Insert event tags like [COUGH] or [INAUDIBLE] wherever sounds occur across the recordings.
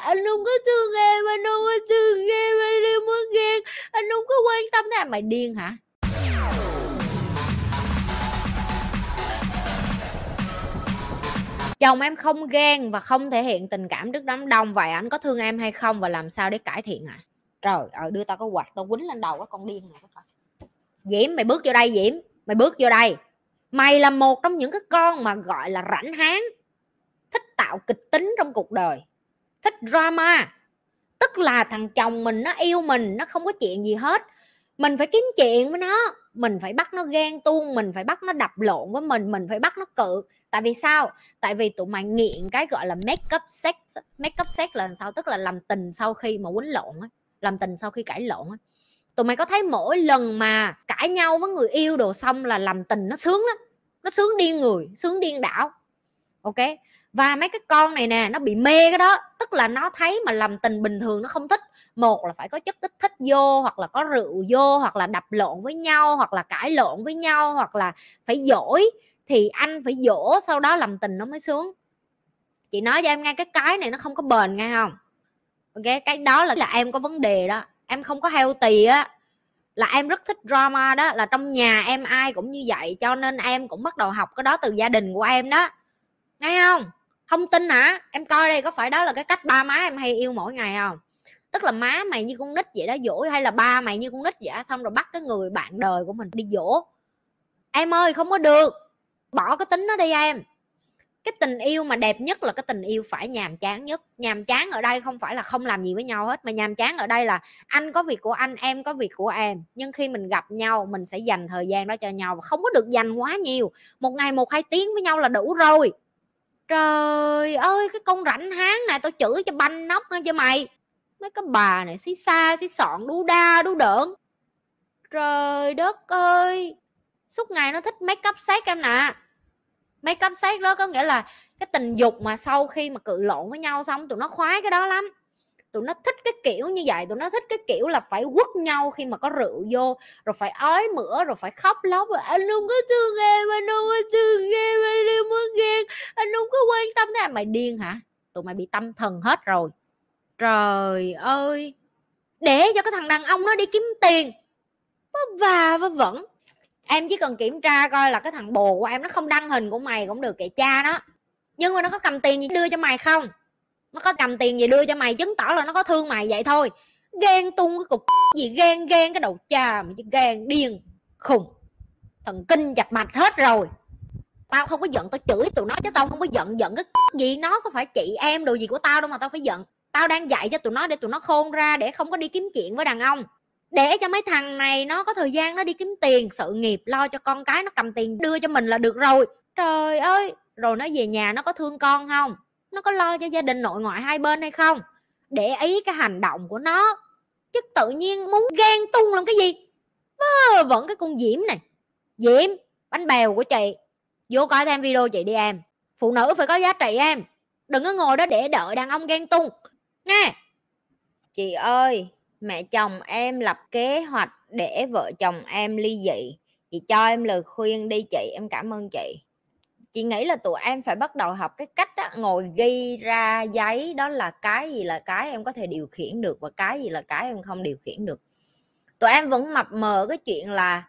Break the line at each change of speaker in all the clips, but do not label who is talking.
anh không có thương em, anh không có thương em, anh không có ghen. Anh không có quan tâm đến em mày điên hả? Chồng em không ghen và không thể hiện tình cảm trước đám đông. Vậy anh có thương em hay không và làm sao để cải thiện à trời ơi, đưa tao có quạt, tao quýnh lên đầu cái con điên này diễm, mày bước vô đây, diễm. Mày bước vô đây. Mày là một trong những cái con mà gọi là rảnh háng, thích tạo kịch tính trong cuộc đời thích drama. Tức là thằng chồng mình nó yêu mình, nó không có chuyện gì hết. Mình phải kiếm chuyện với nó, mình phải bắt nó ghen tuông, mình phải bắt nó đập lộn với mình mình phải bắt nó cự. Tại vì sao? Tại vì tụi mày nghiện cái gọi là make up sex make up sex là sao? Tức là làm tình sau khi mà quýnh lộn ấy. làm tình sau khi cãi lộn ấy. tụi mày có thấy mỗi lần mà cãi nhau với người yêu đồ xong là làm tình nó sướng lắm. Nó sướng điên người, sướng điên đảo. Ok? Và mấy cái con này nè nó bị mê cái đó. Tức là nó thấy mà làm tình bình thường nó không thích. Một là phải có chất kích thích vô hoặc là có rượu vô hoặc là đập lộn với nhau hoặc là cãi lộn với nhau hoặc là phải dỗi thì anh phải dỗ sau đó làm tình nó mới sướng. Chị nói cho em nghe cái cái này nó không có bền nghe không? Ok cái đó là, là em có vấn đề đó. Em không có heo tì á. Là em rất thích drama đó. Là trong nhà em ai cũng như vậy cho nên em cũng bắt đầu học cái đó từ gia đình của em đó. Nghe không? Không tin hả? Em coi đây, có phải đó là cái cách ba má em hay yêu mỗi ngày không? Tức là má mày như con nít vậy đó, dỗ hay là ba mày như con nít vậy xong rồi bắt cái người bạn đời của mình đi dỗ. Em ơi, không có được. Bỏ cái tính nó đi em. Cái tình yêu mà đẹp nhất là cái tình yêu phải nhàm chán nhất. Nhàm chán ở đây không phải là không làm gì với nhau hết, mà nhàm chán ở đây là anh có việc của anh, em có việc của em. Nhưng khi mình gặp nhau, mình sẽ dành thời gian đó cho nhau và không có được dành quá nhiều. Một ngày một hai tiếng với nhau là đủ rồi trời ơi, cái con rảnh háng này tao chửi cho banh nóc nghe cho mày? Mấy cái bà này xí xa, xí sọn đu đa đu đợn trời đất ơi! Suốt ngày nó thích make up sex em nè. Make up sex đó có nghĩa là cái tình dục mà sau khi mà cự lộn với nhau xong tụi nó khoái cái đó lắm tụi nó thích cái kiểu như vậy, tụi nó thích cái kiểu là phải quất nhau khi mà có rượu vô, rồi phải ói mửa, rồi phải khóc lóc rồi anh không có thương em, anh không có thương em, anh không có ghen, anh không có quan tâm thế mày điên hả? Tụi mày bị tâm thần hết rồi. Trời ơi! Để cho cái thằng đàn ông nó đi kiếm tiền. Và vớ vẩn. Em chỉ cần kiểm tra coi là cái thằng bồ của em nó không đăng hình của mày cũng được kệ cha nó. Nhưng mà nó có cầm tiền gì đưa cho mày không? Nó có cầm tiền gì đưa cho mày, chứng tỏ là nó có thương mày vậy thôi. Ghen tung cái cục [LAUGHS] gì ghen ghen cái đầu cha mà chứ ghen điên, khùng. Thần kinh chặt mạch hết rồi. Tao không có giận, tao chửi tụi nó chứ tao không có giận giận cái [LAUGHS] gì. Nó có phải chị em đồ gì của tao đâu mà tao phải giận. Tao đang dạy cho tụi nó để tụi nó khôn ra, để không có đi kiếm chuyện với đàn ông. Để cho mấy thằng này nó có thời gian nó đi kiếm tiền, sự nghiệp lo cho con cái nó cầm tiền đưa cho mình là được rồi. Trời ơi, rồi nó về nhà nó có thương con không? Nó có lo cho gia đình nội ngoại hai bên hay không? Để ý cái hành động của nó. Chứ tự nhiên muốn ghen tung làm cái gì? Vẫn cái con diễm này. Diễm, bánh bèo của chị. Vô coi thêm video chị đi em. Phụ nữ phải có giá trị em. Đừng có ngồi đó để đợi đàn ông ghen tung nghe chị ơi, mẹ chồng em lập kế hoạch để vợ chồng em ly dị. Chị cho em lời khuyên đi chị. Em cảm ơn chị chị nghĩ là tụi em phải bắt đầu học cái cách đó, ngồi ghi ra giấy đó là cái gì là cái em có thể điều khiển được và cái gì là cái em không điều khiển được. Tụi em vẫn mập mờ cái chuyện là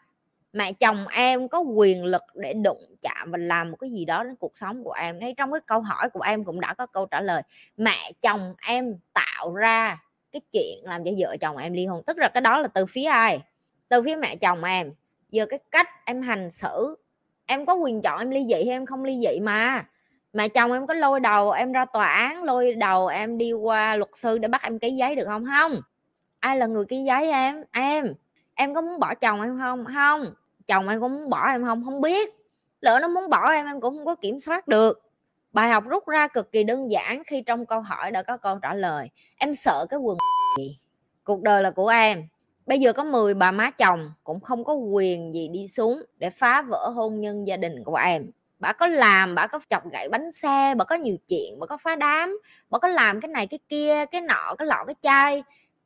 mẹ chồng em có quyền lực để đụng chạm và làm một cái gì đó đến cuộc sống của em. Ngay trong cái câu hỏi của em cũng đã có câu trả lời mẹ chồng em tạo ra cái chuyện làm cho vợ chồng em ly hôn. Tức là cái đó là từ phía ai? Từ phía mẹ chồng em. Giờ cái cách em hành xử em có quyền chọn em ly dị hay em không ly dị mà. Mà chồng em có lôi đầu em ra tòa án, lôi đầu em đi qua luật sư để bắt em ký giấy được không? Không. Ai là người ký giấy em? Em. Em có muốn bỏ chồng em không? Không. Chồng em có muốn bỏ em không? Không biết. Lỡ nó muốn bỏ em em cũng không có kiểm soát được. Bài học rút ra cực kỳ đơn giản khi trong câu hỏi đã có câu trả lời. Em sợ cái quần gì? Cuộc đời là của em bây giờ có 10 bà má chồng cũng không có quyền gì đi xuống để phá vỡ hôn nhân gia đình của em. Bà có làm, bà có chọc gậy bánh xe, bà có nhiều chuyện, bà có phá đám, bà có làm cái này cái kia, cái nọ, cái lọ, cái chai.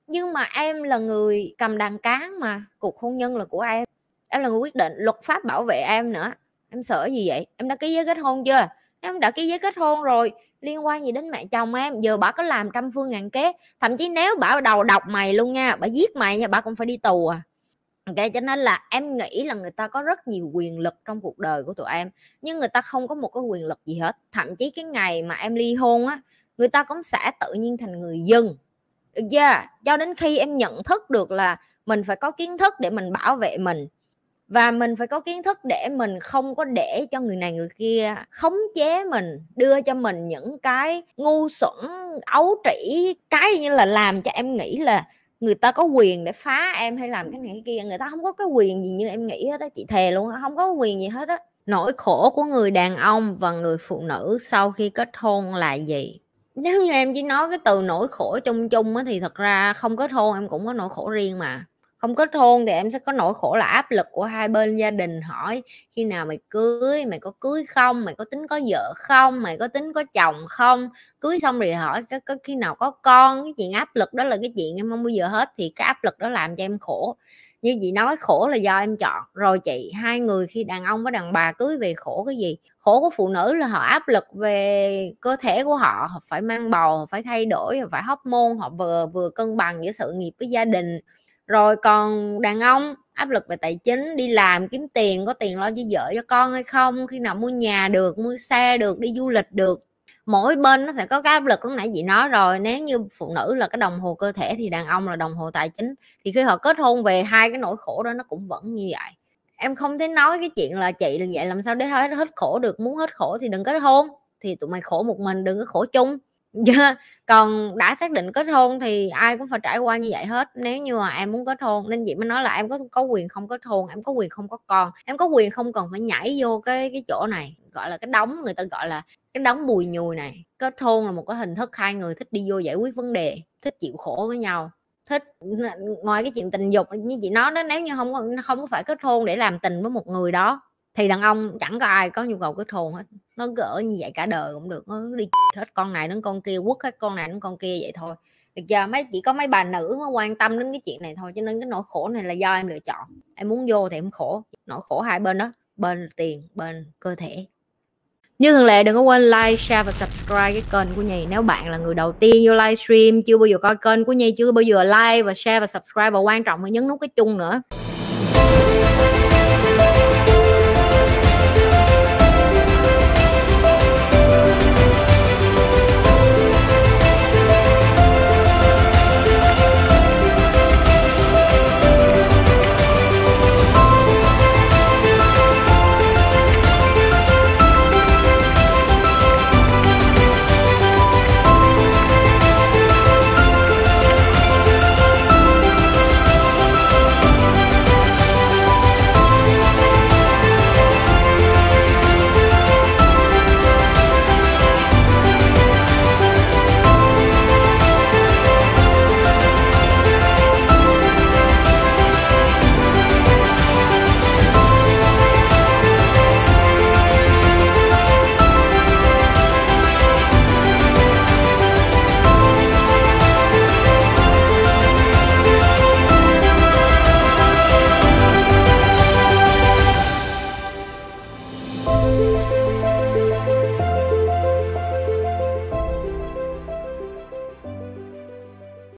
Nhưng mà em là người cầm đàn cán mà, cuộc hôn nhân là của em. Em là người quyết định luật pháp bảo vệ em nữa. Em sợ gì vậy? Em đã ký giấy kết hôn chưa? Em đã ký giấy kết hôn rồi. Liên quan gì đến mẹ chồng em? Giờ bà có làm trăm phương ngàn kế. Thậm chí nếu bà đầu độc mày luôn nha, bà giết mày nha, bà cũng phải đi tù à. Ok, cho nên là em nghĩ là người ta có rất nhiều quyền lực trong cuộc đời của tụi em, nhưng người ta không có một cái quyền lực gì hết. Thậm chí cái ngày mà em ly hôn á, người ta cũng sẽ tự nhiên thành người dân. Được chưa? Cho đến khi em nhận thức được là mình phải có kiến thức để mình bảo vệ mình và mình phải có kiến thức để mình không có để cho người này người kia khống chế mình, đưa cho mình những cái ngu xuẩn, ấu trĩ, cái như là làm cho em nghĩ là người ta có quyền để phá em hay làm cái này cái kia. Người ta không có cái quyền gì như em nghĩ hết á, chị thề luôn không có quyền gì hết á. Nỗi khổ của người đàn ông và người phụ nữ sau khi kết hôn là gì? Nếu như em chỉ nói cái từ nỗi khổ chung chung á thì thật ra không kết hôn em cũng có nỗi khổ riêng mà không kết hôn thì em sẽ có nỗi khổ là áp lực của hai bên gia đình hỏi khi nào mày cưới mày có cưới không mày có tính có vợ không mày có tính có chồng không? Cưới xong rồi hỏi có, có khi nào có con cái chuyện áp lực đó là cái chuyện em không bao giờ hết thì cái áp lực đó làm cho em khổ. Như chị nói khổ là do em chọn. Rồi chị hai người khi đàn ông với đàn bà cưới về khổ cái gì? Khổ của phụ nữ là họ áp lực về cơ thể của họ họ phải mang bầu họ phải thay đổi họ phải hóc môn họ vừa vừa cân bằng giữa sự nghiệp với gia đình rồi còn đàn ông, áp lực về tài chính, đi làm kiếm tiền, có tiền lo cho vợ cho con hay không, khi nào mua nhà được, mua xe được, đi du lịch được. Mỗi bên nó sẽ có cái áp lực, lúc nãy chị nói rồi, nếu như phụ nữ là cái đồng hồ cơ thể thì đàn ông là đồng hồ tài chính. Thì khi họ kết hôn về, hai cái nỗi khổ đó nó cũng vẫn như vậy. Em không thể nói cái chuyện là chị là vậy, làm sao để hết hết khổ được, muốn hết khổ thì đừng kết hôn. Thì tụi mày khổ một mình, đừng có khổ chung. [LAUGHS] Dạ, còn đã xác định kết hôn thì ai cũng phải trải qua như vậy hết. Nếu như mà em muốn kết hôn nên chị mới nói là em có có quyền không kết hôn em có quyền không có con, em có quyền không cần phải nhảy vô cái cái chỗ này. Gọi là cái đóng người ta gọi là cái đóng bùi nhùi này. Kết hôn là một cái hình thức hai người thích đi vô giải quyết vấn đề, thích chịu khổ với nhau, thích ngoài cái chuyện tình dục như chị nói đó, nếu như không không có phải kết hôn để làm tình với một người đó, thì đàn ông chẳng có ai có nhu cầu kết hôn hết nó gỡ như vậy cả đời cũng được nó đi [LAUGHS] hết con này đến con kia quất hết con này đến con kia vậy thôi. Được giờ mấy chỉ có mấy bà nữ mới quan tâm đến cái chuyện này thôi cho nên cái nỗi khổ này là do em lựa chọn. Em muốn vô thì em khổ nỗi khổ hai bên đó bên tiền bên cơ thể. Như thường lệ đừng có quên like, share và subscribe cái kênh của Nhi. Nếu bạn là người đầu tiên vô livestream Chưa bao giờ coi kênh của Nhi Chưa bao giờ like và share và subscribe Và quan trọng là nhấn nút cái chung nữa.